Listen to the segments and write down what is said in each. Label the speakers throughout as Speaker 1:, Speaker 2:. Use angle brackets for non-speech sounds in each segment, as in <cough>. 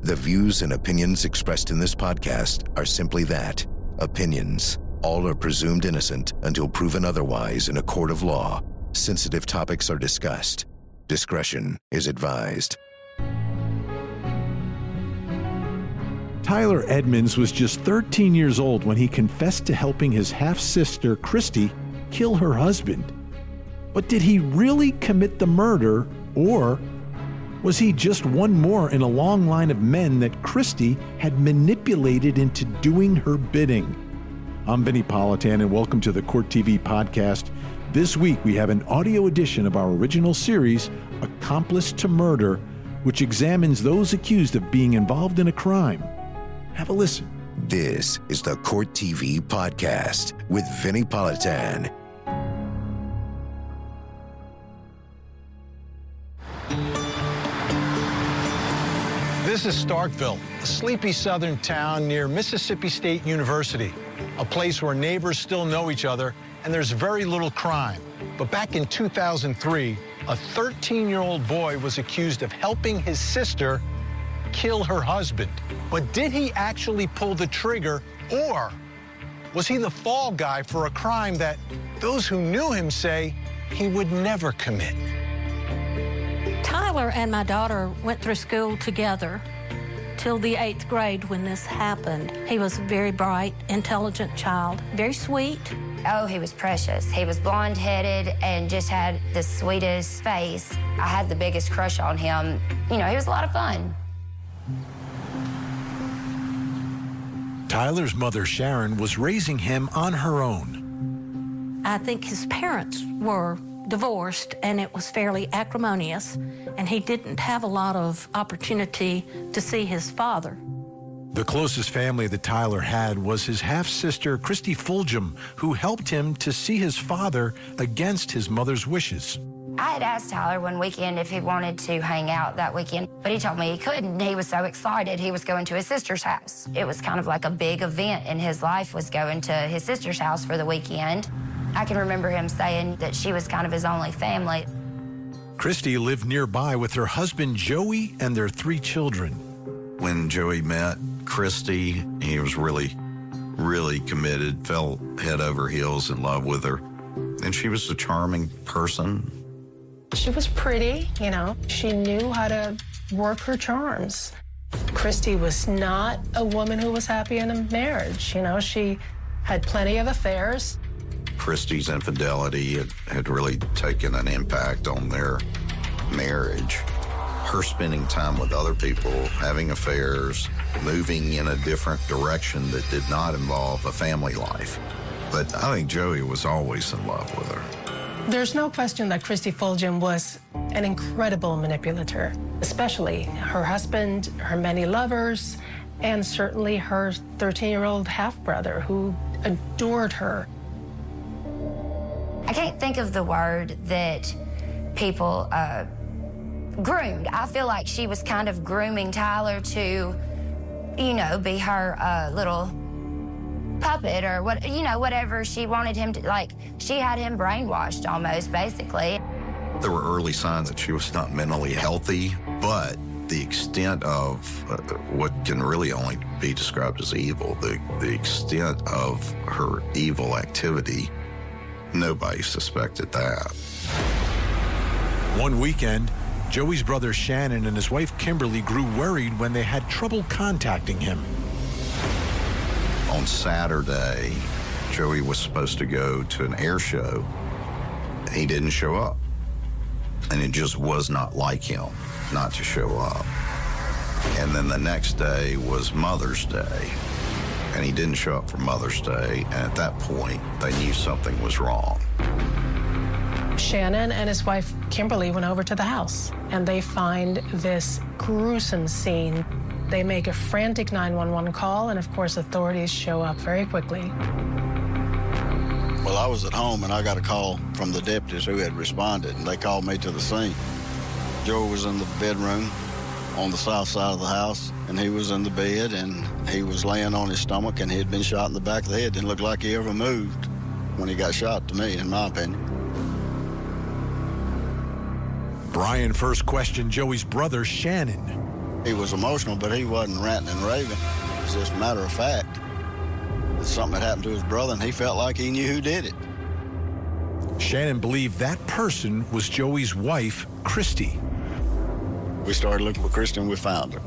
Speaker 1: The views and opinions expressed in this podcast are simply that opinions. All are presumed innocent until proven otherwise in a court of law. Sensitive topics are discussed. Discretion is advised.
Speaker 2: Tyler Edmonds was just 13 years old when he confessed to helping his half sister, Kristi, kill her husband. But did he really commit the murder, or was he just one more in a long line of men that Kristi had manipulated into doing her bidding? I'm Vinnie Politan, and welcome to the Court TV podcast. This week, we have an audio edition of our original series, Accomplice to Murder, which examines those accused of being involved in a crime. Have a listen.
Speaker 1: This is the Court TV podcast with Vinnie Politan.
Speaker 3: This is Starkville, a sleepy southern town near Mississippi State University, a place where neighbors still know each other and there's very little crime. But back in 2003, a 13-year-old boy was accused of helping his sister kill her husband. But did he actually pull the trigger or was he the fall guy for a crime that those who knew him say he would never commit?
Speaker 4: Tyler and my daughter went through school together till the eighth grade when this happened. He was a very bright, intelligent child, very sweet.
Speaker 5: Oh, he was precious. He was blonde headed and just had the sweetest face. I had the biggest crush on him. You know, he was a lot of fun.
Speaker 2: Tyler's mother, Sharon, was raising him on her own.
Speaker 4: I think his parents were divorced and it was fairly acrimonious, and he didn't have a lot of opportunity to see his father.
Speaker 2: The closest family that Tyler had was his half sister, Kristi Fulgham, who helped him to see his father against his mother's wishes.
Speaker 5: I had asked Tyler one weekend if he wanted to hang out that weekend, but he told me he couldn't. He was so excited he was going to his sister's house. It was kind of like a big event in his life was going to his sister's house for the weekend. I can remember him saying that she was kind of his only family.
Speaker 2: Kristi lived nearby with her husband Joey and their three children.
Speaker 6: When Joey met Kristi, he was really, really committed, fell head over heels in love with her. And she was a charming person.
Speaker 7: She was pretty, you know. She knew how to work her charms. Kristi was not a woman who was happy in a marriage. You know, she had plenty of affairs.
Speaker 6: Kristi's infidelity had, had really taken an impact on their marriage. Her spending time with other people, having affairs, moving in a different direction that did not involve a family life. But I think Joey was always in love with her.
Speaker 7: There's no question that Kristi Fulgham was an incredible manipulator, especially her husband, her many lovers, and certainly her 13 year old half brother who adored her.
Speaker 5: I can't think of the word that people uh, groomed. I feel like she was kind of grooming Tyler to, you know, be her uh, little puppet or what, you know, whatever she wanted him to, like, she had him brainwashed almost, basically.
Speaker 6: There were early signs that she was not mentally healthy, but the extent of uh, what can really only be described as evil, the, the extent of her evil activity, nobody suspected that.
Speaker 2: One weekend, Joey's brother Shannon and his wife Kimberly grew worried when they had trouble contacting him.
Speaker 6: On Saturday, Joey was supposed to go to an air show. He didn't show up. And it just was not like him not to show up. And then the next day was Mother's Day. And he didn't show up for Mother's Day. And at that point, they knew something was wrong.
Speaker 7: Shannon and his wife Kimberly went over to the house and they find this gruesome scene. They make a frantic 911 call, and of course, authorities show up very quickly.
Speaker 8: Well, I was at home and I got a call from the deputies who had responded, and they called me to the scene. Joe was in the bedroom on the south side of the house, and he was in the bed, and he was laying on his stomach, and he had been shot in the back of the head. Didn't look like he ever moved when he got shot, to me, in my opinion.
Speaker 2: Brian first questioned Joey's brother, Shannon.
Speaker 8: He was emotional, but he wasn't ranting and raving. It's just a matter of fact. that Something had happened to his brother, and he felt like he knew who did it.
Speaker 2: Shannon believed that person was Joey's wife, Kristi.
Speaker 8: We started looking for Kristi, and we found her.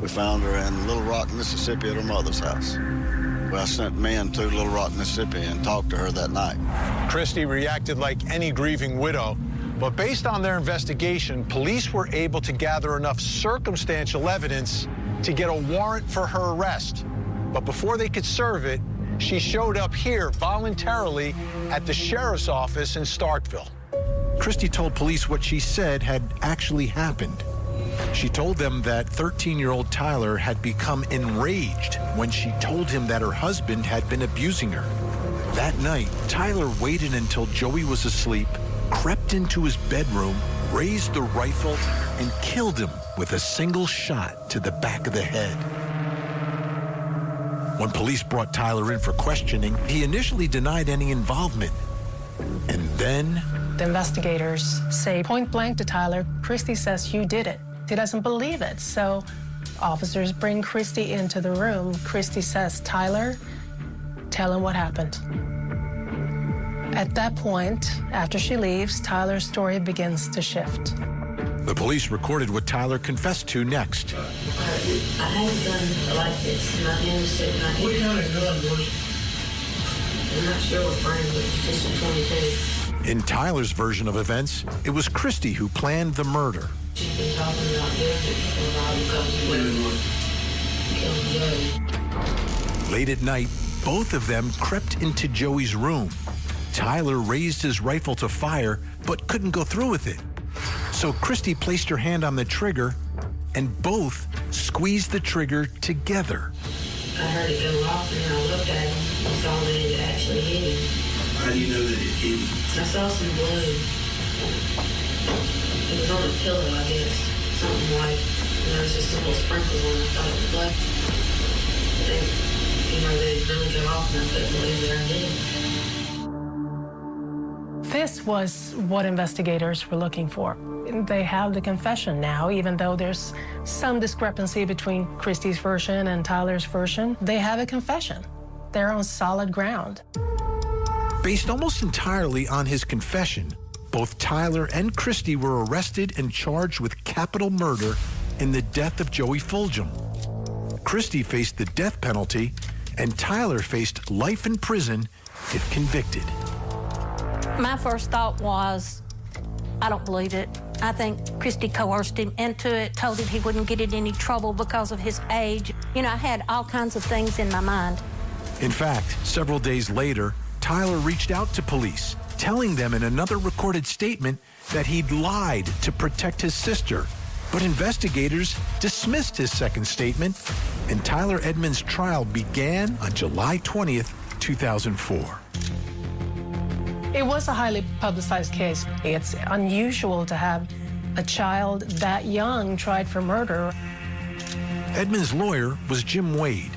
Speaker 8: We found her in Little Rock, Mississippi at her mother's house. Well, I sent men to Little Rock, Mississippi and talked to her that night.
Speaker 3: Kristi reacted like any grieving widow, but based on their investigation, police were able to gather enough circumstantial evidence to get a warrant for her arrest. But before they could serve it, she showed up here voluntarily at the sheriff's office in Starkville.
Speaker 2: Kristi told police what she said had actually happened. She told them that 13 year old Tyler had become enraged when she told him that her husband had been abusing her. That night, Tyler waited until Joey was asleep, crept into his bedroom, raised the rifle, and killed him with a single shot to the back of the head. When police brought Tyler in for questioning, he initially denied any involvement. And then.
Speaker 7: The investigators say point blank to Tyler, Kristi says you did it. He doesn't believe it. So officers bring Kristi into the room. Kristi says, Tyler, tell him what happened. At that point, after she leaves, Tyler's story begins to shift.
Speaker 2: The police recorded what Tyler confessed to next.
Speaker 9: I had a gun like this. My hand was sitting right here. What kind of gun was it? I'm not sure what brand, but it's just a
Speaker 2: 22. In Tyler's version of events, it was Kristi who planned the murder.
Speaker 9: She's been talking about
Speaker 2: Joey. Late at night, both of them crept into Joey's room. Tyler raised his rifle to fire, but couldn't go through with it. So Kristi placed her hand on the trigger, and both squeezed the trigger together.
Speaker 9: I heard it go off, and I looked at him and saw that it actually hit him.
Speaker 10: How do you know that it hit him?
Speaker 9: I saw some blood. It was on a pillow, I guess. Something white. And there was just some little sprinkles on it. I thought it was blood. Then, you know, they really go off, and I couldn't believe that I did.
Speaker 7: This was what investigators were looking for. They have the confession now, even though there's some discrepancy between Kristi's version and Tyler's version. They have a confession. They're on solid ground.
Speaker 2: Based almost entirely on his confession, both Tyler and Kristi were arrested and charged with capital murder in the death of Joey Fulgham. Kristi faced the death penalty, and Tyler faced life in prison if convicted.
Speaker 4: My first thought was, I don't believe it. I think Kristi coerced him into it, told him he wouldn't get in any trouble because of his age. You know, I had all kinds of things in my mind.
Speaker 2: In fact, several days later, Tyler reached out to police, telling them in another recorded statement that he'd lied to protect his sister. But investigators dismissed his second statement, and Tyler Edmonds' trial began on July 20th, 2004.
Speaker 7: It was a highly publicized case. It's unusual to have a child that young tried for murder.
Speaker 2: Edmonds' lawyer was Jim Wade.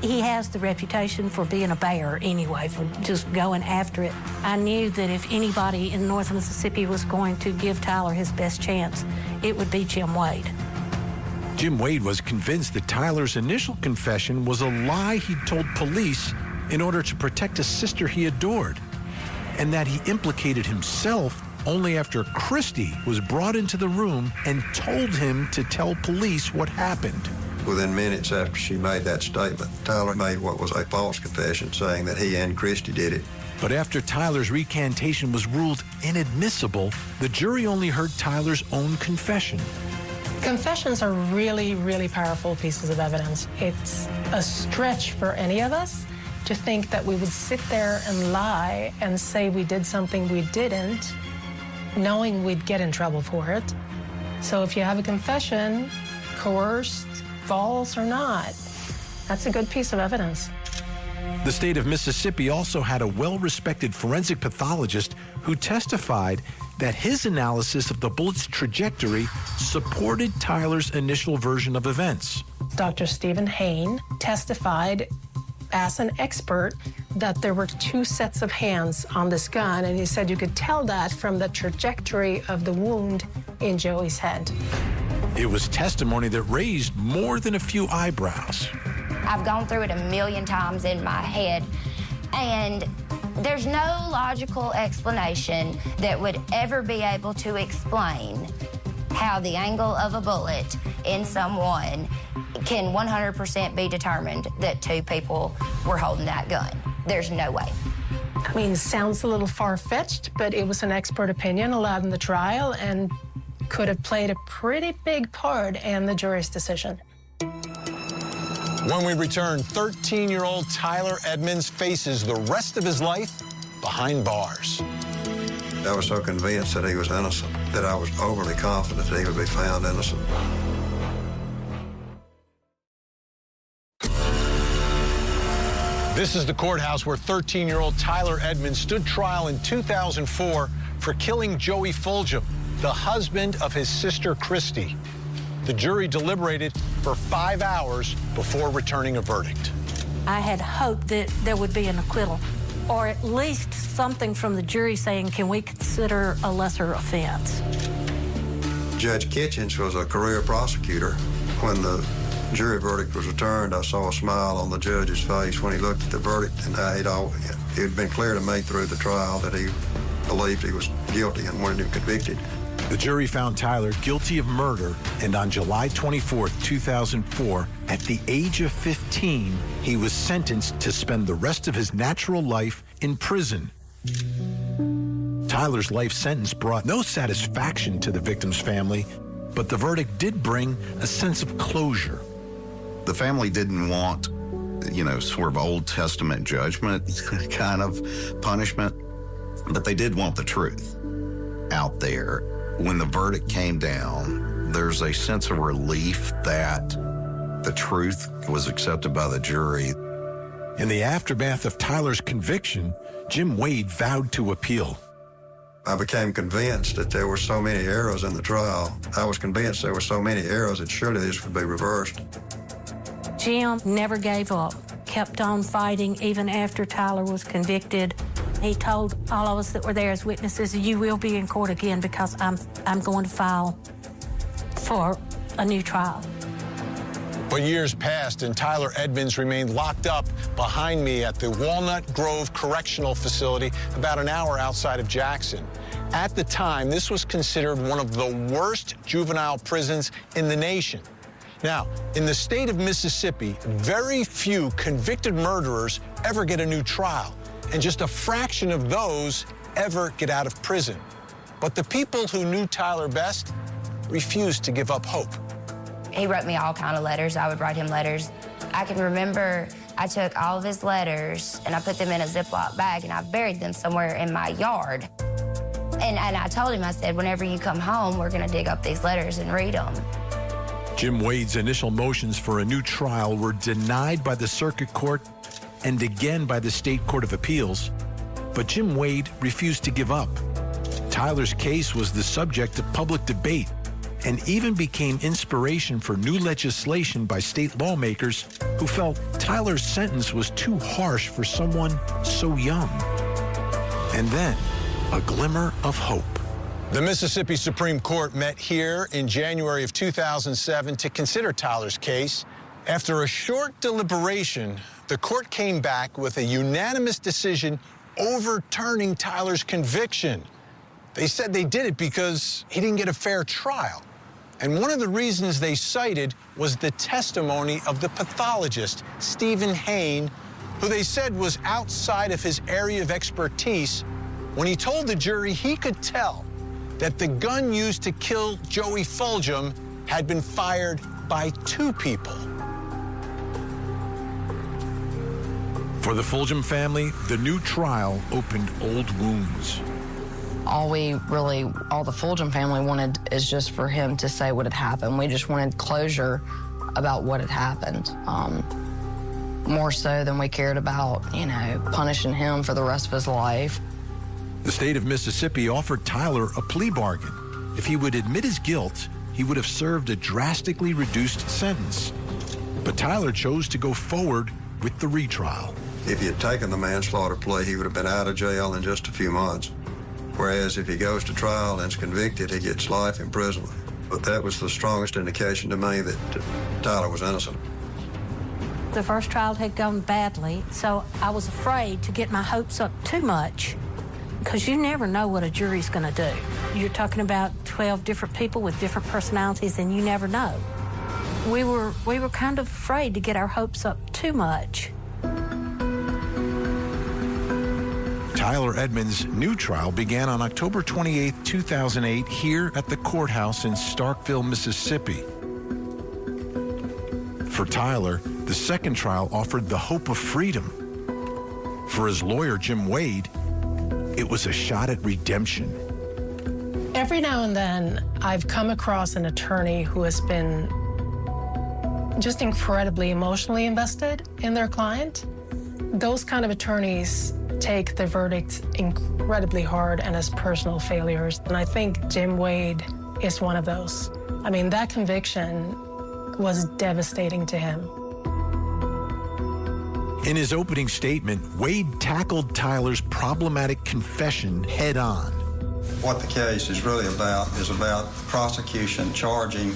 Speaker 4: He has the reputation for being a bear anyway, for just going after it. I knew that if anybody in North Mississippi was going to give Tyler his best chance, it would be Jim Wade.
Speaker 2: Jim Wade was convinced that Tyler's initial confession was a lie he'd told police in order to protect a sister he adored and that he implicated himself only after Kristi was brought into the room and told him to tell police what happened.
Speaker 11: Within minutes after she made that statement, Tyler made what was a false confession saying that he and Kristi did it.
Speaker 2: But after Tyler's recantation was ruled inadmissible, the jury only heard Tyler's own confession.
Speaker 7: Confessions are really, really powerful pieces of evidence. It's a stretch for any of us to think that we would sit there and lie and say we did something we didn't, knowing we'd get in trouble for it. So if you have a confession, coerced, false or not, that's a good piece of evidence.
Speaker 2: The state of Mississippi also had a well respected forensic pathologist who testified that his analysis of the bullet's trajectory supported Tyler's initial version of events.
Speaker 7: Dr. Steven Hayne testified as an expert that there were two sets of hands on this gun, and he said you could tell that from the trajectory of the wound in Joey's head.
Speaker 2: It was testimony that raised more than a few eyebrows.
Speaker 5: I've gone through it a million times in my head, and there's no logical explanation that would ever be able to explain how the angle of a bullet in someone can 100% be determined that two people were holding that gun. There's no way.
Speaker 7: I mean, sounds a little far fetched, but it was an expert opinion allowed in the trial and could have played a pretty big part in the jury's decision.
Speaker 3: When we return, 13 year old Tyler Edmonds faces the rest of his life behind bars.
Speaker 11: I was so convinced that he was innocent that I was overly confident that he would be found innocent.
Speaker 3: This is the courthouse where 13 year old Tyler Edmonds stood trial in 2004 for killing Joey Fulgham, the husband of his sister Kristi. The jury deliberated for five hours before returning a verdict.
Speaker 4: I had hoped that there would be an acquittal, or at least something from the jury saying, can we consider a lesser offense?
Speaker 11: Judge Kitchens was a career prosecutor. When the jury verdict was returned, I saw a smile on the judge's face when he looked at the verdict, and I, it, all, it had been clear to me through the trial that he believed he was guilty and wanted him convicted.
Speaker 2: The jury found Tyler guilty of murder, and on July 24, 2004, at the age of 15, he was sentenced to spend the rest of his natural life in prison. Tyler's life sentence brought no satisfaction to the victim's family, but the verdict did bring a sense of closure.
Speaker 6: The family didn't want, you know, sort of Old Testament judgment <laughs> kind of punishment, but they did want the truth out there. When the verdict came down, there's a sense of relief that the truth was accepted by the jury.
Speaker 2: In the aftermath of Tyler's conviction, Jim Wade vowed to appeal.
Speaker 11: I became convinced that there were so many errors in the trial. I was convinced there were so many errors that surely this would be reversed.
Speaker 4: Jim never gave up, kept on fighting even after Tyler was convicted. He told all of us that were there as witnesses, you will be in court again because I'm, I'm going to file for a new trial.
Speaker 3: But years passed, and Tyler Edmonds remained locked up behind me at the Walnut Grove Correctional Facility, about an hour outside of Jackson. At the time, this was considered one of the worst juvenile prisons in the nation. Now, in the state of Mississippi, very few convicted murderers ever get a new trial, and just a fraction of those ever get out of prison. But the people who knew Tyler best refused to give up hope.
Speaker 5: He wrote me all kind of letters. I would write him letters. I can remember I took all of his letters and I put them in a Ziploc bag and I buried them somewhere in my yard. And, and I told him, I said, whenever you come home, we're going to dig up these letters and read them.
Speaker 2: Jim Wade's initial motions for a new trial were denied by the circuit court and again by the state court of appeals. But Jim Wade refused to give up. Tyler's case was the subject of public debate and even became inspiration for new legislation by state lawmakers who felt Tyler's sentence was too harsh for someone so young. And then, a glimmer of hope.
Speaker 3: The Mississippi Supreme Court met here in January of 2007 to consider Tyler's case. After a short deliberation, the court came back with a unanimous decision overturning Tyler's conviction. They said they did it because he didn't get a fair trial. And one of the reasons they cited was the testimony of the pathologist, Steven Hayne, who they said was outside of his area of expertise when he told the jury he could tell that the gun used to kill Joey Fulgham had been fired by two people.
Speaker 2: For the Fulgham family, the new trial opened old wounds.
Speaker 12: All we really, all the Fulgham family wanted is just for him to say what had happened. We just wanted closure about what had happened. Um, more so than we cared about, you know, punishing him for the rest of his life.
Speaker 2: The state of Mississippi offered Tyler a plea bargain. If he would admit his guilt, he would have served a drastically reduced sentence. But Tyler chose to go forward with the retrial.
Speaker 11: If he had taken the manslaughter plea, he would have been out of jail in just a few months. Whereas if he goes to trial and is convicted, he gets life imprisonment. But that was the strongest indication to me that Tyler was innocent.
Speaker 4: The first trial had gone badly, so I was afraid to get my hopes up too much because you never know what a jury's going to do. You're talking about 12 different people with different personalities, and you never know. We were, we were kind of afraid to get our hopes up too much.
Speaker 2: Tyler Edmonds' new trial began on October 28, 2008, here at the courthouse in Starkville, Mississippi. For Tyler, the second trial offered the hope of freedom. For his lawyer, Jim Wade, it was a shot at redemption.
Speaker 7: Every now and then, I've come across an attorney who has been just incredibly emotionally invested in their client. Those kind of attorneys take the verdicts incredibly hard and as personal failures. And I think Jim Wade is one of those. I mean, that conviction was devastating to him.
Speaker 2: In his opening statement, Wade tackled Tyler's problematic confession head on.
Speaker 11: What the case is really about is about the prosecution charging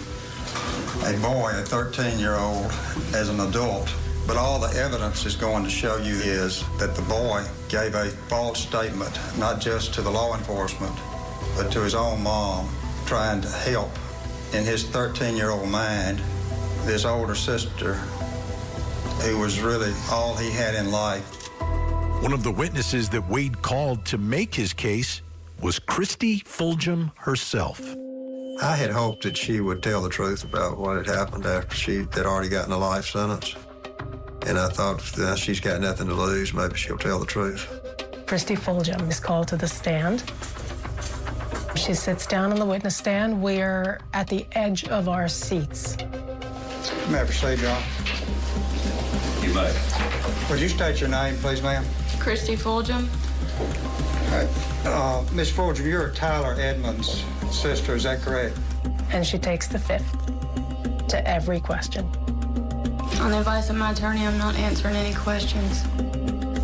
Speaker 11: a boy, a 13 year old, as an adult but all the evidence is going to show you is that the boy gave a false statement, not just to the law enforcement, but to his own mom, trying to help in his 13 year old mind this older sister who was really all he had in life.
Speaker 2: One of the witnesses that Wade called to make his case was Kristi Fulgham herself.
Speaker 11: I had hoped that she would tell the truth about what had happened after she had already gotten a life sentence. And I thought, well, she's got nothing to lose. Maybe she'll tell the truth.
Speaker 7: Kristi Fulgham is called to the stand. She sits down on the witness stand. We're at the edge of our seats.
Speaker 11: May I proceed, John?
Speaker 10: You may.
Speaker 11: Would you state your name, please, ma'am?
Speaker 13: Kristi Fulgham.
Speaker 11: Uh, Miss Fulgham, you're Tyler Edmonds' sister, is that correct?
Speaker 7: And she takes the fifth to every question.
Speaker 13: On the advice of my attorney, I'm not answering any questions.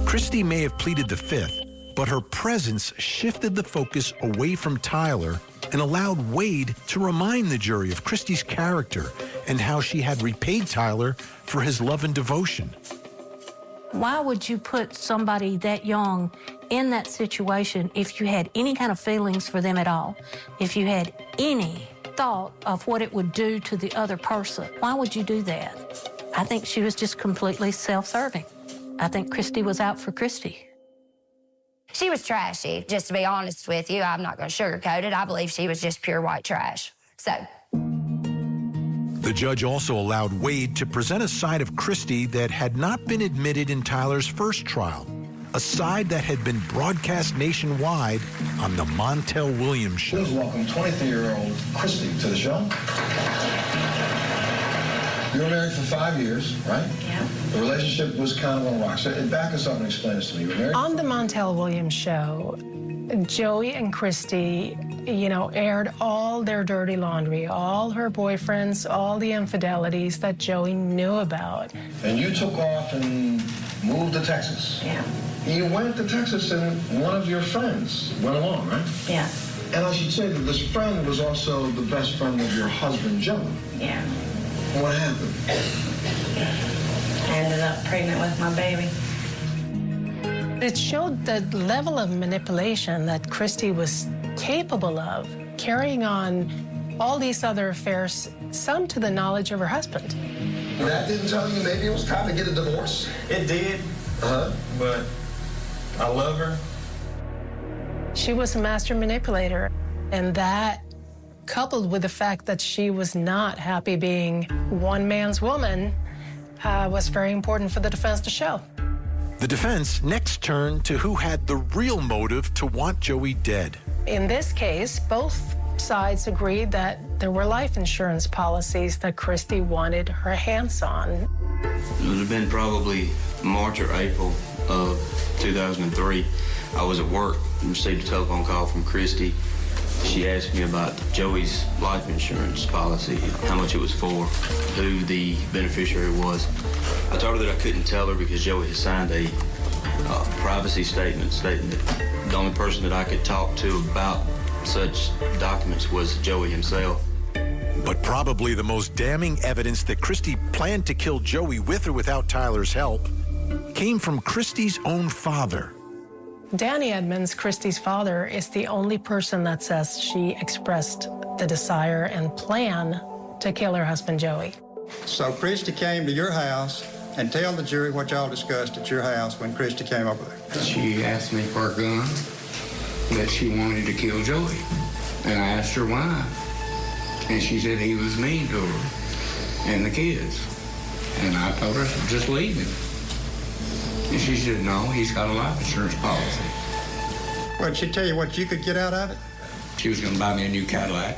Speaker 2: Kristi may have pleaded the fifth, but her presence shifted the focus away from Tyler and allowed Wade to remind the jury of Kristi's character and how she had repaid Tyler for his love and devotion.
Speaker 4: Why would you put somebody that young in that situation if you had any kind of feelings for them at all? If you had any thought of what it would do to the other person? Why would you do that? I think she was just completely self serving. I think Kristi was out for Kristi.
Speaker 5: She was trashy, just to be honest with you. I'm not going to sugarcoat it. I believe she was just pure white trash. So.
Speaker 2: The judge also allowed Wade to present a side of Kristi that had not been admitted in Tyler's first trial, a side that had been broadcast nationwide on the Montel Williams show.
Speaker 14: Please welcome 23-year-old Kristi to the show. You were married for five years, right?
Speaker 13: Yeah.
Speaker 14: The relationship was kind of on rocks. So back us up and explain this to me. You were married?
Speaker 7: On the Montel Williams show, Joey and Kristi, you know, aired all their dirty laundry, all her boyfriends, all the infidelities that Joey knew about.
Speaker 14: And you took off and moved to Texas.
Speaker 13: Yeah.
Speaker 14: You went to Texas and one of your friends went along, right?
Speaker 13: Yeah.
Speaker 14: And I should say that this friend was also the best friend of your husband, Joe.
Speaker 13: Yeah.
Speaker 14: What happened?
Speaker 13: I ended up pregnant with my baby.
Speaker 7: It showed the level of manipulation that Kristi was capable of, carrying on all these other affairs, some to the knowledge of her husband.
Speaker 14: That didn't tell you maybe it was time to get a divorce?
Speaker 10: It did,
Speaker 14: Uh-huh.
Speaker 10: but I love her.
Speaker 7: She was a master manipulator, and that coupled with the fact that she was not happy being one man's woman, uh, was very important for the defense to show.
Speaker 2: The defense next turned to who had the real motive to want Joey dead.
Speaker 7: In this case, both sides agreed that there were life insurance policies that Kristi wanted her hands on.
Speaker 10: It would have been probably March or April of 2003. I was at work and received a telephone call from Kristi. She asked me about Joey's life insurance policy, how much it was for, who the beneficiary was. I told her that I couldn't tell her because Joey had signed a uh, privacy statement stating that the only person that I could talk to about such documents was Joey himself.
Speaker 2: But probably the most damning evidence that Kristi planned to kill Joey with or without Tyler's help came from Kristi's own father.
Speaker 7: Danny Edmonds, Kristi's father, is the only person that says she expressed the desire and plan to kill her husband Joey.
Speaker 11: So Kristi came to your house and tell the jury what y'all discussed at your house when Kristi came over there.
Speaker 15: She asked me for a gun that she wanted to kill Joey. And I asked her why. And she said he was mean to her and the kids. And I told her, just leave him. And she said, no, he's got a life insurance policy.
Speaker 11: What did she tell you what you could get out of it?
Speaker 15: She was going to buy me a new Cadillac.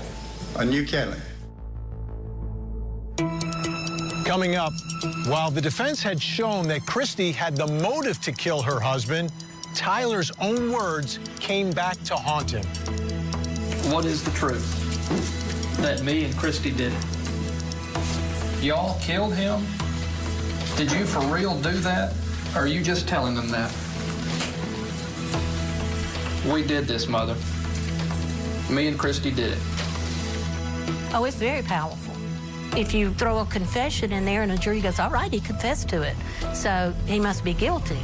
Speaker 11: A new Cadillac.
Speaker 3: Coming up, while the defense had shown that Kristi had the motive to kill her husband, Tyler's own words came back to haunt him.
Speaker 16: What is the truth? That me and Kristi did it. Y'all killed him? Did you for real do that? Are you just telling them that? We did this, Mother. Me and Kristi did it.
Speaker 4: Oh, it's very powerful. If you throw a confession in there and a jury goes, all right, he confessed to it, so he must be guilty.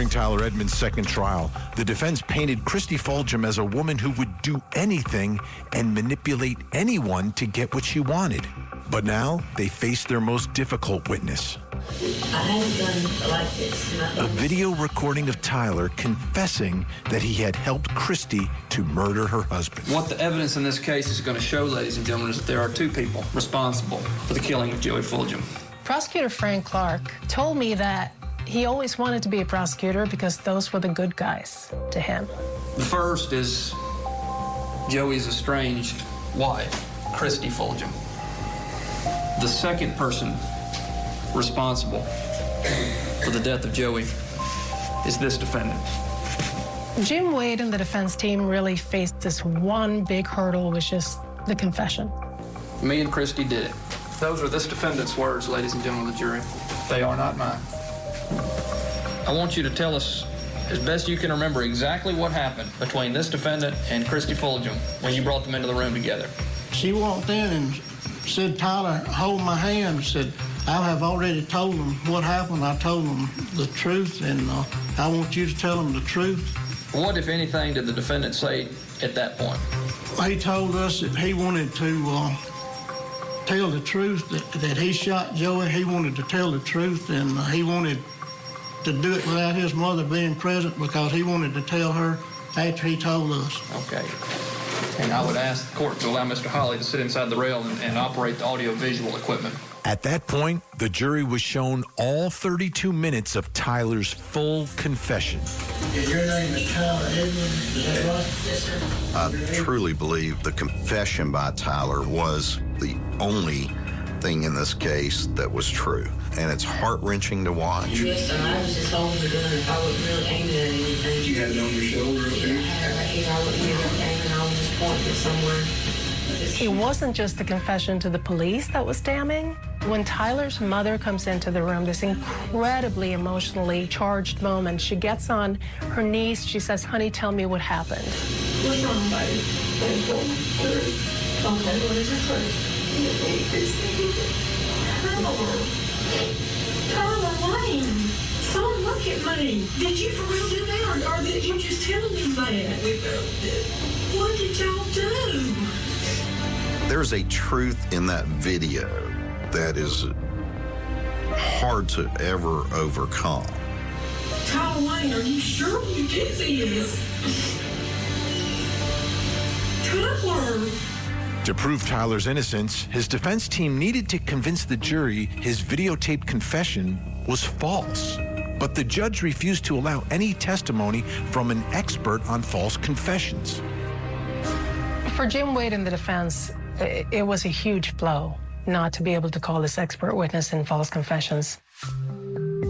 Speaker 2: During Tyler Edmonds' second trial, the defense painted Kristi Fulgham as a woman who would do anything and manipulate anyone to get what she wanted. But now they face their most difficult witness.
Speaker 9: I haven't done like this.
Speaker 2: A video recording of Tyler confessing that he had helped Kristi to murder her husband.
Speaker 16: What the evidence in this case is going to show, ladies and gentlemen, is that there are two people responsible for the killing of Joey Fulgham.
Speaker 7: Prosecutor Frank Clark told me that he always wanted to be a prosecutor because those were the good guys to him.
Speaker 16: The first is Joey's estranged wife, Kristi Fulgham. The second person responsible for the death of Joey is this defendant.
Speaker 7: Jim Wade and the defense team really faced this one big hurdle, which is the confession.
Speaker 16: Me and Kristi did it. Those are this defendant's words, ladies and gentlemen of the jury. They are not mine. I want you to tell us, as best you can remember, exactly what happened between this defendant and Kristi Fulgham when you brought them into the room together.
Speaker 17: She walked in and said, Tyler, hold my hand. Said, I have already told them what happened. I told them the truth, and uh, I want you to tell them the truth.
Speaker 16: What, if anything, did the defendant say at that point?
Speaker 17: He told us that he wanted to uh, tell the truth, that, that he shot Joey. He wanted to tell the truth, and uh, he wanted to do it without his mother being present because he wanted to tell her after he told us.
Speaker 16: Okay. And I would ask the court to allow Mr. Holly to sit inside the rail and, and operate the audio-visual equipment.
Speaker 2: At that point, the jury was shown all 32 minutes of Tyler's full confession.
Speaker 17: And your name is Tyler Edmonds, is that right? Yes, sir.
Speaker 6: I truly believe the confession by Tyler was the only thing in this case that was true. And it's heart wrenching to watch.
Speaker 9: Yes, sir. I was just holding the gun if I wasn't really aiming at anything.
Speaker 15: You had it on your shoulder up
Speaker 9: Yeah, I had it right here. I wasn't really aiming. I was just pointing it somewhere. Just-
Speaker 7: It wasn't just the confession to the police that was damning. When Tyler's mother comes into the room, this incredibly emotionally charged moment, she gets on her knees. She says, Honey, tell me what happened.
Speaker 9: What's wrong, baby? Okay, what is the truth?
Speaker 18: Tyler Lane, son, look at me. Did you for real do that, or, or did you just tell me that? We both did. What did y'all do?
Speaker 6: There's a truth in that video that is hard to ever overcome.
Speaker 18: Tyler Lane, are you sure you did this? Tyler.
Speaker 2: To prove Tyler's innocence, his defense team needed to convince the jury his videotaped confession was false. But the judge refused to allow any testimony from an expert on false confessions.
Speaker 7: For Jim Wade and the defense, it was a huge blow not to be able to call this expert witness in false confessions.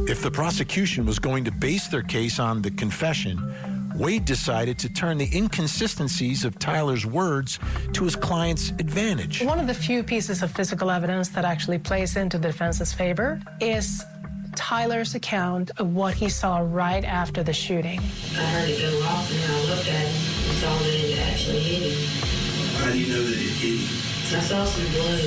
Speaker 2: If the prosecution was going to base their case on the confession, Wade decided to turn the inconsistencies of Tyler's words to his client's advantage.
Speaker 7: One of the few pieces of physical evidence that actually plays into the defense's favor is Tyler's account of what he saw right after the shooting.
Speaker 9: I heard it go off and I looked at him and saw that it actually hit him.
Speaker 19: How do you know that it hit him?
Speaker 9: I saw some blood.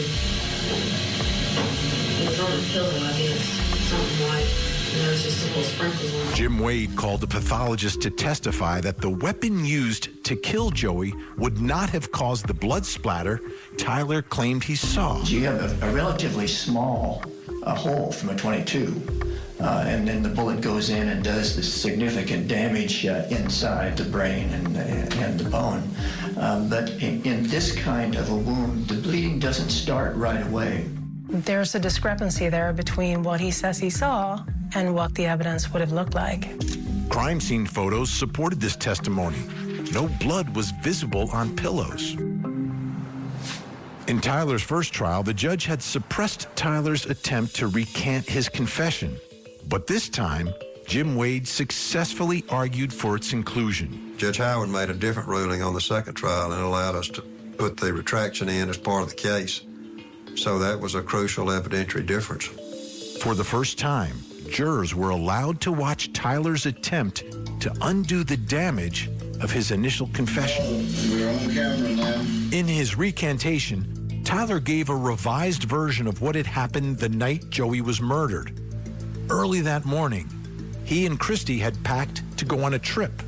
Speaker 9: It was on the pillow, I guess. Something white. And there was just some little sprinkles.
Speaker 2: Jim Wade called the pathologist to testify that the weapon used to kill Joey would not have caused the blood splatter Tyler claimed he saw.
Speaker 20: You have a, a relatively small uh, hole from a 22, uh, and then the bullet goes in and does this significant damage uh, inside the brain and, and the bone. Um, but in, in this kind of a wound, the bleeding doesn't start right away.
Speaker 7: There's a discrepancy there between what he says he saw and what the evidence would have looked like.
Speaker 2: Crime scene photos supported this testimony. No blood was visible on pillows. In Tyler's first trial, the judge had suppressed Tyler's attempt to recant his confession. But this time, Jim Wade successfully argued for its inclusion.
Speaker 11: Judge Howard made a different ruling on the second trial and allowed us to put the retraction in as part of the case. So that was a crucial evidentiary difference.
Speaker 2: For the first time, jurors were allowed to watch Tyler's attempt to undo the damage of his initial confession.
Speaker 19: We're on camera now.
Speaker 2: In his recantation, Tyler gave a revised version of what had happened the night Joey was murdered. Early that morning, he and Kristi had packed to go on a trip.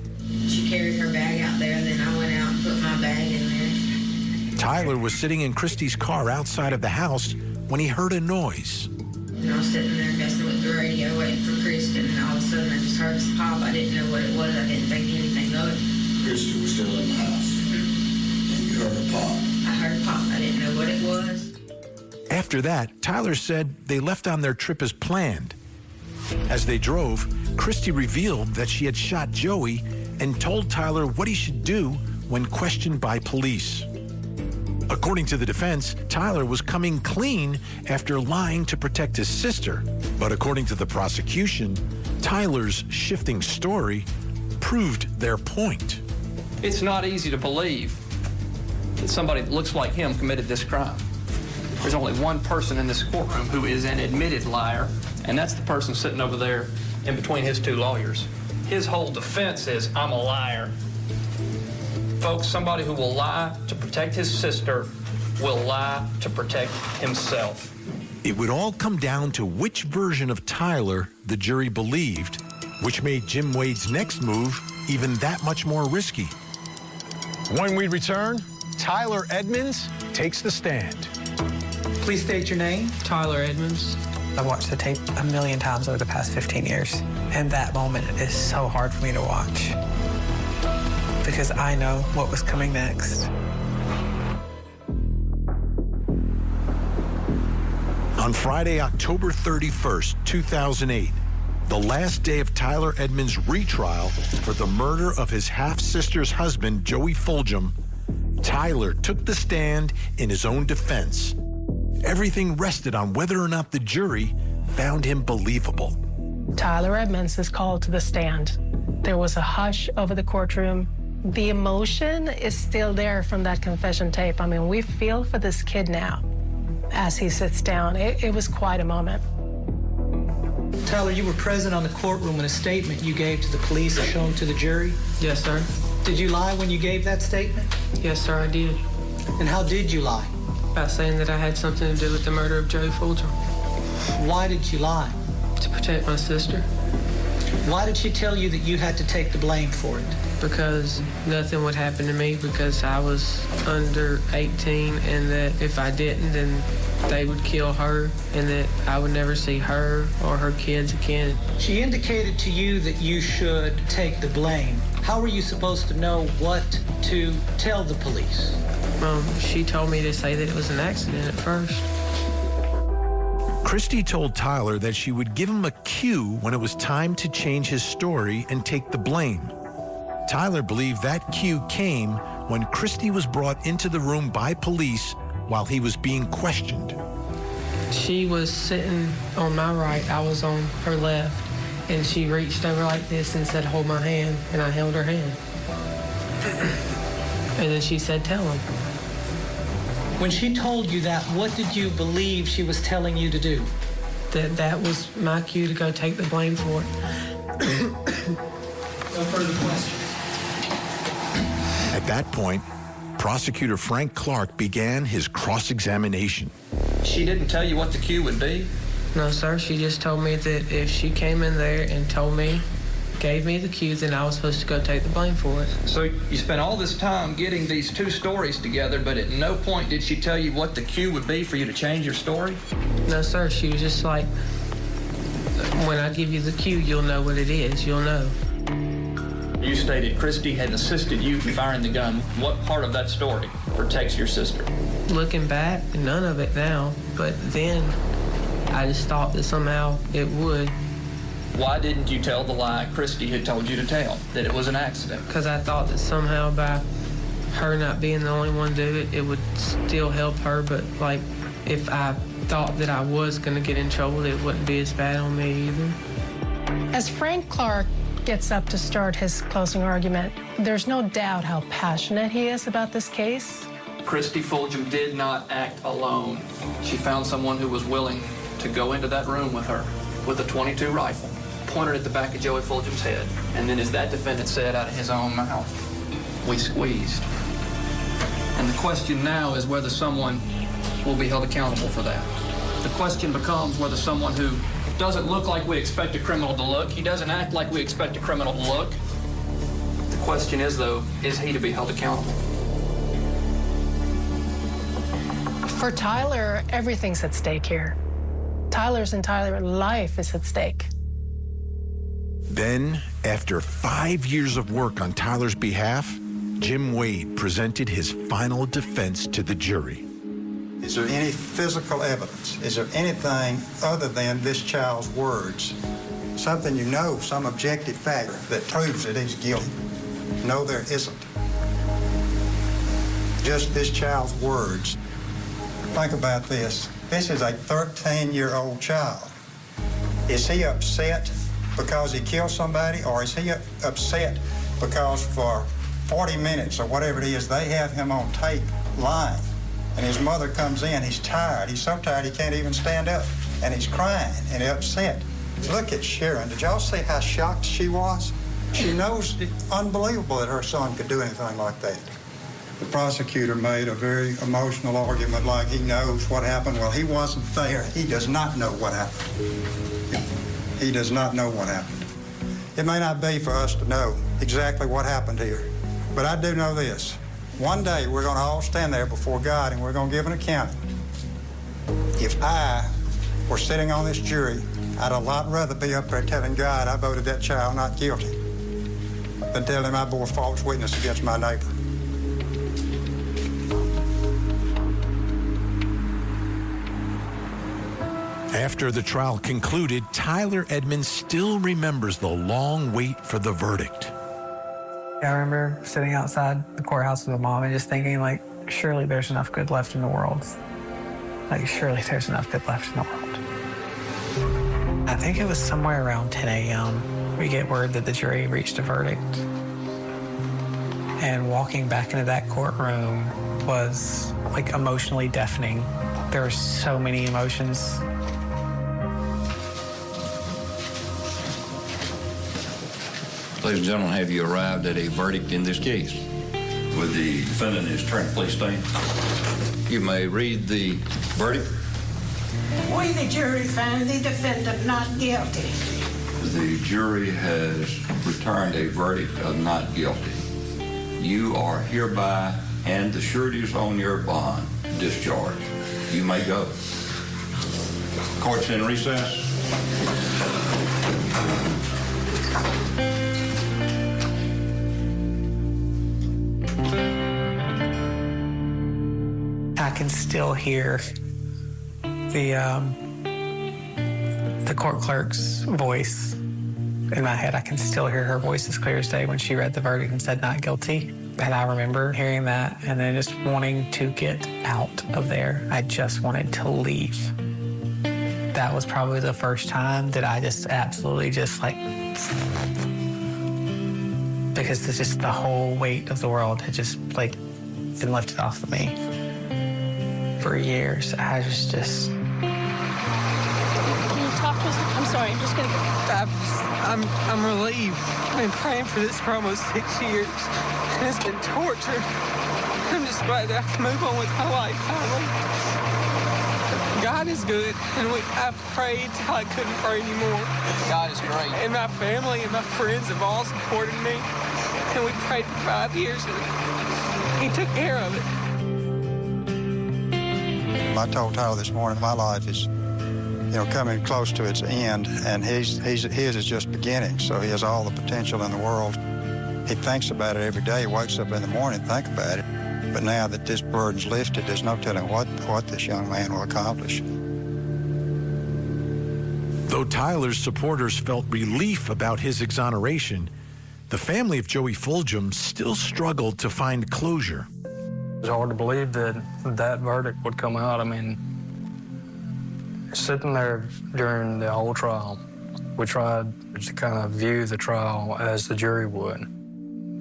Speaker 9: She carried her bag out there, and then I went out and put my bag in there.
Speaker 2: Tyler was sitting in Kristi's car outside of the house when he heard a noise.
Speaker 9: And I was sitting there messing with the radio, waiting for Kristen, and all of a sudden I just heard this pop. I didn't know what it was. I didn't think anything of it.
Speaker 19: Kristi was still in the house. And you heard a pop.
Speaker 9: I heard a pop. I didn't know what it was.
Speaker 2: After that, Tyler said they left on their trip as planned. As they drove, Kristi revealed that she had shot Joey and told Tyler what he should do when questioned by police. According to the defense, Tyler was coming clean after lying to protect his sister. But according to the prosecution, Tyler's shifting story proved their point.
Speaker 16: It's not easy to believe that somebody that looks like him committed this crime. There's only one person in this courtroom who is an admitted liar, and that's the person sitting over there in between his two lawyers. His whole defense is, I'm a liar. Folks, somebody who will lie to protect his sister will lie to protect himself.
Speaker 2: It would all come down to which version of Tyler the jury believed, which made Jim Wade's next move even that much more risky.
Speaker 3: When we return, Tyler Edmonds takes the stand.
Speaker 21: Please state your name.
Speaker 22: Tyler Edmonds.
Speaker 21: I've watched the tape a million times over the past 15 years, and that moment is so hard for me to watch because I know what was coming next.
Speaker 2: On Friday, October 31st, 2008, the last day of Tyler Edmonds' retrial for the murder of his half sister's husband, Joey Fulgham, Tyler took the stand in his own defense. Everything rested on whether or not the jury found him believable.
Speaker 7: Tyler Edmonds is called to the stand. There was a hush over the courtroom. The emotion is still there from that confession tape. I mean, we feel for this kid now as he sits down. It, it was quite a moment.
Speaker 21: Tyler, you were present on the courtroom when a statement you gave to the police is shown to the jury.
Speaker 22: Yes, sir.
Speaker 21: Did you lie when you gave that statement?
Speaker 22: Yes, sir, I did.
Speaker 21: And how did you lie?
Speaker 22: By saying that I had something to do with the murder of Joey Fulgham.
Speaker 21: Why did you lie?
Speaker 22: To protect my sister.
Speaker 21: Why did she tell you that you had to take the blame for it?
Speaker 22: Because nothing would happen to me because I was under 18 and that if I didn't, then they would kill her and that I would never see her or her kids again.
Speaker 21: She indicated to you that you should take the blame. How were you supposed to know what to tell the police?
Speaker 22: Um, she told me to say that it was an accident at first.
Speaker 2: Kristi told Tyler that she would give him a cue when it was time to change his story and take the blame. Tyler believed that cue came when Kristi was brought into the room by police while he was being questioned.
Speaker 22: She was sitting on my right, I was on her left, and she reached over like this and said, Hold my hand, and I held her hand. <clears throat> and then she said, Tell him.
Speaker 21: When she told you that, what did you believe she was telling you to do?
Speaker 22: that that was my cue to go take the blame for it.
Speaker 16: No further questions.
Speaker 2: At that point, prosecutor Frank Clark began his cross examination.
Speaker 16: She didn't tell you what the cue would be?
Speaker 22: No, sir. She just told me that if she came in there and told me, gave me the cue, then I was supposed to go take the blame for it.
Speaker 16: So you spent all this time getting these two stories together, but at no point did she tell you what the cue would be for you to change your story?
Speaker 22: No, sir. She was just like, when I give you the cue, you'll know what it is. You'll know.
Speaker 16: You stated Kristi had assisted you in firing the gun. What part of that story protects your sister?
Speaker 22: Looking back, none of it now. But then I just thought that somehow it would.
Speaker 16: Why didn't you tell the lie Kristi had told you to tell, that it was an accident?
Speaker 22: Because I thought that somehow by her not being the only one to do it, it would still help her. But like, if I thought that I was going to get in trouble, it wouldn't be as bad on me either.
Speaker 7: As Frank Clark gets up to start his closing argument, there's no doubt how passionate he is about this case.
Speaker 16: Kristi Fulgham did not act alone. She found someone who was willing to go into that room with her with a 22 rifle, pointed at the back of Joey Fulgham's head, and then as that defendant said out of his own mouth, we squeezed. And the question now is whether someone will be held accountable for that. The question becomes whether someone who doesn't look like we expect a criminal to look, he doesn't act like we expect a criminal to look. The question is, though, is he to be held accountable?
Speaker 7: For Tyler, everything's at stake here. Tyler's entire life is at stake.
Speaker 2: Then, after five years of work on Tyler's behalf, Jim Wade presented his final defense to the jury.
Speaker 11: Is there any physical evidence? Is there anything other than this child's words? Something you know, some objective fact that proves that he's guilty? No, there isn't. Just this child's words. Think about this. This is a 13 year old child. Is he upset because he killed somebody, or is he upset because for 40 minutes or whatever it is, they have him on tape lying? And his mother comes in, he's tired. He's so tired he can't even stand up. And he's crying and upset. Look at Sharon. Did y'all see how shocked she was? She knows it's unbelievable that her son could do anything like that. The prosecutor made a very emotional argument like he knows what happened. Well, he wasn't there. He does not know what happened. He does not know what happened. It may not be for us to know exactly what happened here, but I do know this. One day we're going to all stand there before God and we're going to give an account. If I were sitting on this jury, I'd a lot rather be up there telling God I voted that child not guilty than telling him I bore false witness against my neighbor.
Speaker 2: After the trial concluded, Tyler Edmonds still remembers the long wait for the verdict.
Speaker 21: I remember sitting outside the courthouse with my mom and just thinking, like, surely there's enough good left in the world. Like, surely there's enough good left in the world. I think it was somewhere around 10 a.m. We get word that the jury reached a verdict. And walking back into that courtroom was like emotionally deafening. There were so many emotions.
Speaker 23: Ladies and gentlemen, have you arrived at a verdict in this case? Would the defendant and his attorney please stand? You may read the verdict.
Speaker 18: We, the jury, find the defendant not guilty.
Speaker 23: The jury has returned a verdict of not guilty. You are hereby, and the sureties on your bond, discharged. You may go. Court's in recess.
Speaker 21: Can still hear the um, the court clerk's voice in my head. I can still hear her voice as clear as day when she read the verdict and said not guilty. And I remember hearing that and then just wanting to get out of there. I just wanted to leave. That was probably the first time that I just absolutely just like because it's just the whole weight of the world had just like been lifted off of me for years. I was just Can you talk to us?
Speaker 22: I'm, sorry, I'm just gonna go. I'm, I'm relieved. I've been praying for this for almost six years, and it's been torture. I'm just glad that I can move on with my life finally. God is good, and we, I've prayed till I couldn't pray anymore.
Speaker 16: God is great.
Speaker 22: And my family and my friends have all supported me, and we prayed for five years, and He took care of it.
Speaker 11: I told Tyler this morning, my life is, you know, coming close to its end, and his, his, his is just beginning. So he has all the potential in the world. He thinks about it every day. He wakes up in the morning, think about it. But now that this burden's lifted, there's no telling what, what this young man will accomplish.
Speaker 2: Though Tyler's supporters felt relief about his exoneration, the family of Joey Fulgham still struggled to find closure.
Speaker 24: It's hard to believe that that verdict would come out. I mean, sitting there during the whole trial, we tried to kind of view the trial as the jury would.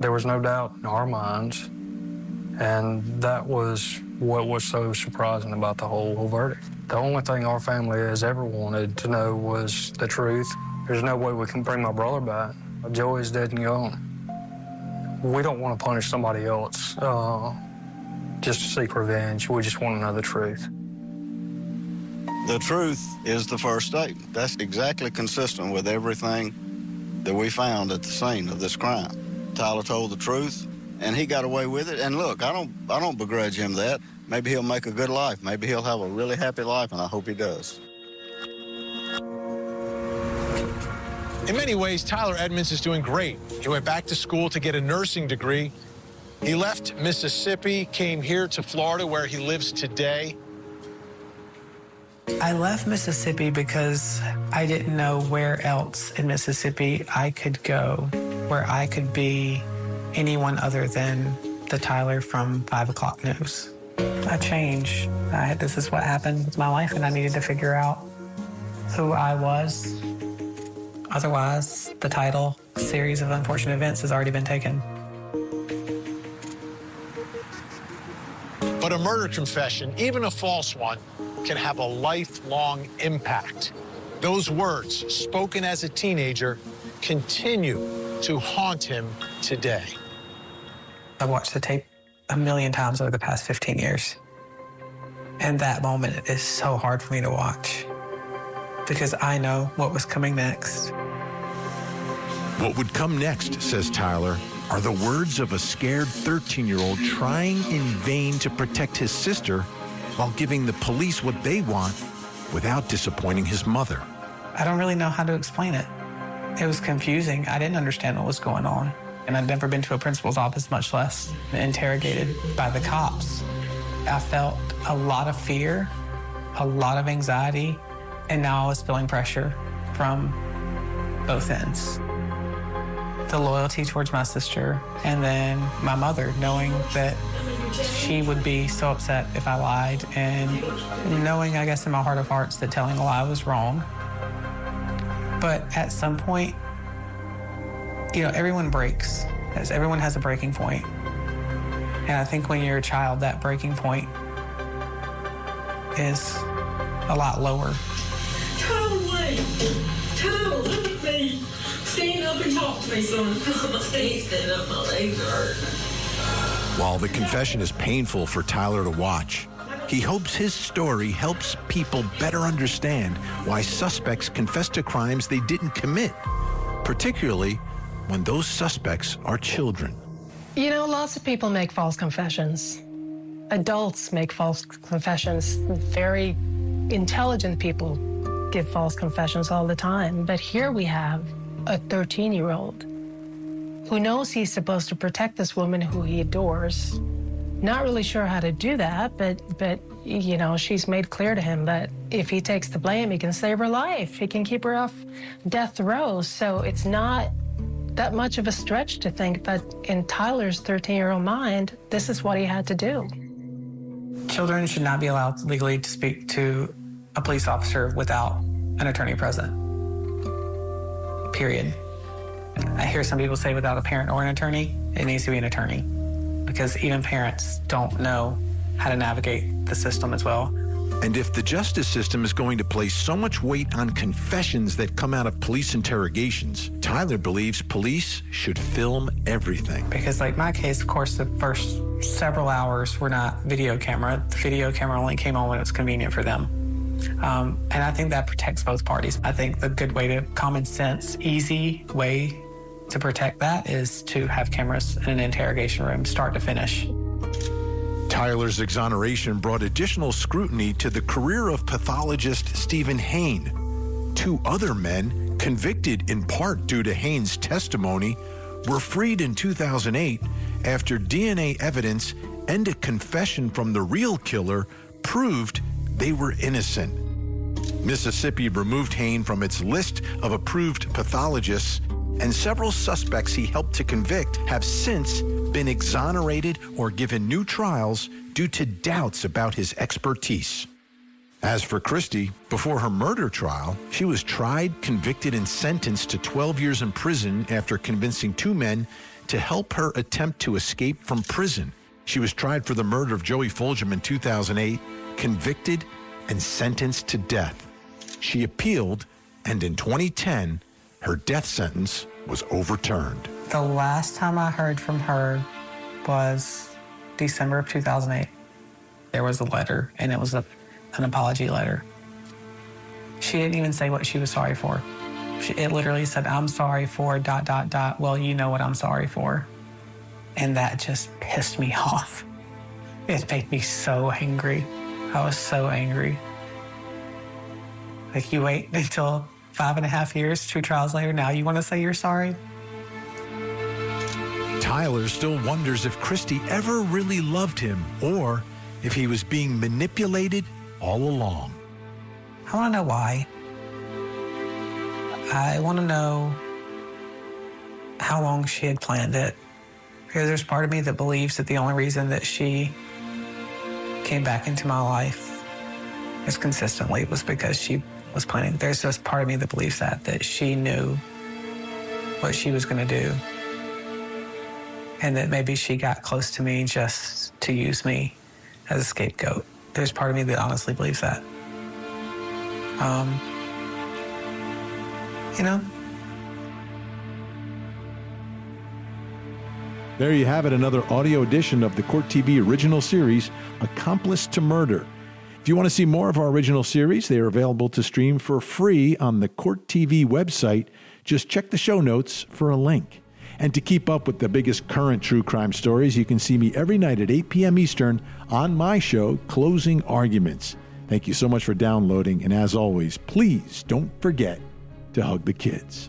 Speaker 24: There was no doubt in our minds, and that was what was so surprising about the whole, whole verdict. The only thing our family has ever wanted to know was the truth. There's no way we can bring my brother back. Joey's dead and gone. We don't want to punish somebody else uh, just to seek revenge. We just want to know the truth.
Speaker 6: The truth is the first statement. That's exactly consistent with everything that we found at the scene of this crime. Tyler told the truth, and he got away with it. And look, I don't, I don't begrudge him that. Maybe he'll make a good life. Maybe he'll have a really happy life, and I hope he does.
Speaker 3: In many ways, Tyler Edmonds is doing great. He went back to school to get a nursing degree. He left Mississippi, came here to Florida, where he lives today.
Speaker 21: I left Mississippi because I didn't know where else in Mississippi I could go, where I could be anyone other than the Tyler from 5 o'clock news. I changed. I, this is what happened with my life, and I needed to figure out who I was. Otherwise, the title, Series of Unfortunate Events, has already been taken.
Speaker 3: But a murder confession, even a false one, can have a lifelong impact. Those words, spoken as a teenager, continue to haunt him today.
Speaker 21: I've watched the tape a million times over the past 15 years. And that moment is so hard for me to watch because I know what was coming next.
Speaker 2: What would come next, says Tyler, are the words of a scared 13 year old trying in vain to protect his sister while giving the police what they want without disappointing his mother.
Speaker 21: I don't really know how to explain it. It was confusing. I didn't understand what was going on. And I'd never been to a principal's office, much less interrogated by the cops. I felt a lot of fear, a lot of anxiety, and now I was feeling pressure from both ends. The loyalty towards my sister, and then my mother, knowing that she would be so upset if I lied, and knowing, I guess, in my heart of hearts, that telling a lie was wrong. But at some point, you know, everyone breaks. As everyone has a breaking point. And I think when you're a child, that breaking point is a lot lower.
Speaker 18: Tyler, wait. Stand up and talk to me, son. I can't stand up. My legs are hurting.
Speaker 2: While the confession is painful for Tyler to watch, he hopes his story helps people better understand why suspects confess to crimes they didn't commit, particularly when those suspects are children.
Speaker 7: You know, lots of people make false confessions. Adults make false confessions. Very intelligent people give false confessions all the time. But here we have a 13 year old who knows he's supposed to protect this woman who he adores. Not really sure how to do that, but but you know, she's made clear to him that if he takes the blame, he can save her life. He can keep her off death row. So it's not that much of a stretch to think that in Tyler's 13 year old mind, this is what he had to do.
Speaker 21: Children should not be allowed legally to speak to a police officer without an attorney present. Period. I hear some people say without a parent or an attorney, it needs to be an attorney because even parents don't know how to navigate the system as well.
Speaker 2: And if the justice system is going to place so much weight on confessions that come out of police interrogations, Tyler believes police should film everything.
Speaker 21: Because, like my case, of course, the first several hours were not video camera. The video camera only came on when it was convenient for them. Um, and I think that protects both parties. I think the good way to, common sense, easy way to protect that is to have cameras in an interrogation room, start to finish.
Speaker 2: Tyler's exoneration brought additional scrutiny to the career of pathologist Steven Hayne. Two other men, convicted in part due to Hayne's testimony, were freed in 2008 after DNA evidence and a confession from the real killer proved they were innocent. Mississippi removed Hayne from its list of approved pathologists, and several suspects he helped to convict have since been exonerated or given new trials due to doubts about his expertise. As for Kristi, before her murder trial, she was tried, convicted, and sentenced to 12 years in prison after convincing two men to help her attempt to escape from prison. She was tried for the murder of Joey Fulgham in 2008, convicted, and sentenced to death. She appealed, and in 2010, her death sentence was overturned.
Speaker 21: The last time I heard from her was December of 2008. There was a letter, and it was a, an apology letter. She didn't even say what she was sorry for. She, it literally said, I'm sorry for dot, dot, dot. Well, you know what I'm sorry for. And that just pissed me off. It made me so angry. I was so angry. Like, you wait until five and a half years, two trials later, now you want to say you're sorry?
Speaker 2: Tyler still wonders if Kristi ever really loved him or if he was being manipulated all along.
Speaker 21: I want to know why. I want to know how long she had planned it. There's part of me that believes that the only reason that she came back into my life as consistently was because she was planning. There's just part of me that believes that, that she knew what she was going to do. And that maybe she got close to me just to use me as a scapegoat. There's part of me that honestly believes that. Um, you know,
Speaker 2: There you have it, another audio edition of the Court TV original series, Accomplice to Murder. If you want to see more of our original series, they are available to stream for free on the Court TV website. Just check the show notes for a link. And to keep up with the biggest current true crime stories, you can see me every night at 8 p.m. Eastern on my show, Closing Arguments. Thank you so much for downloading, and as always, please don't forget to hug the kids.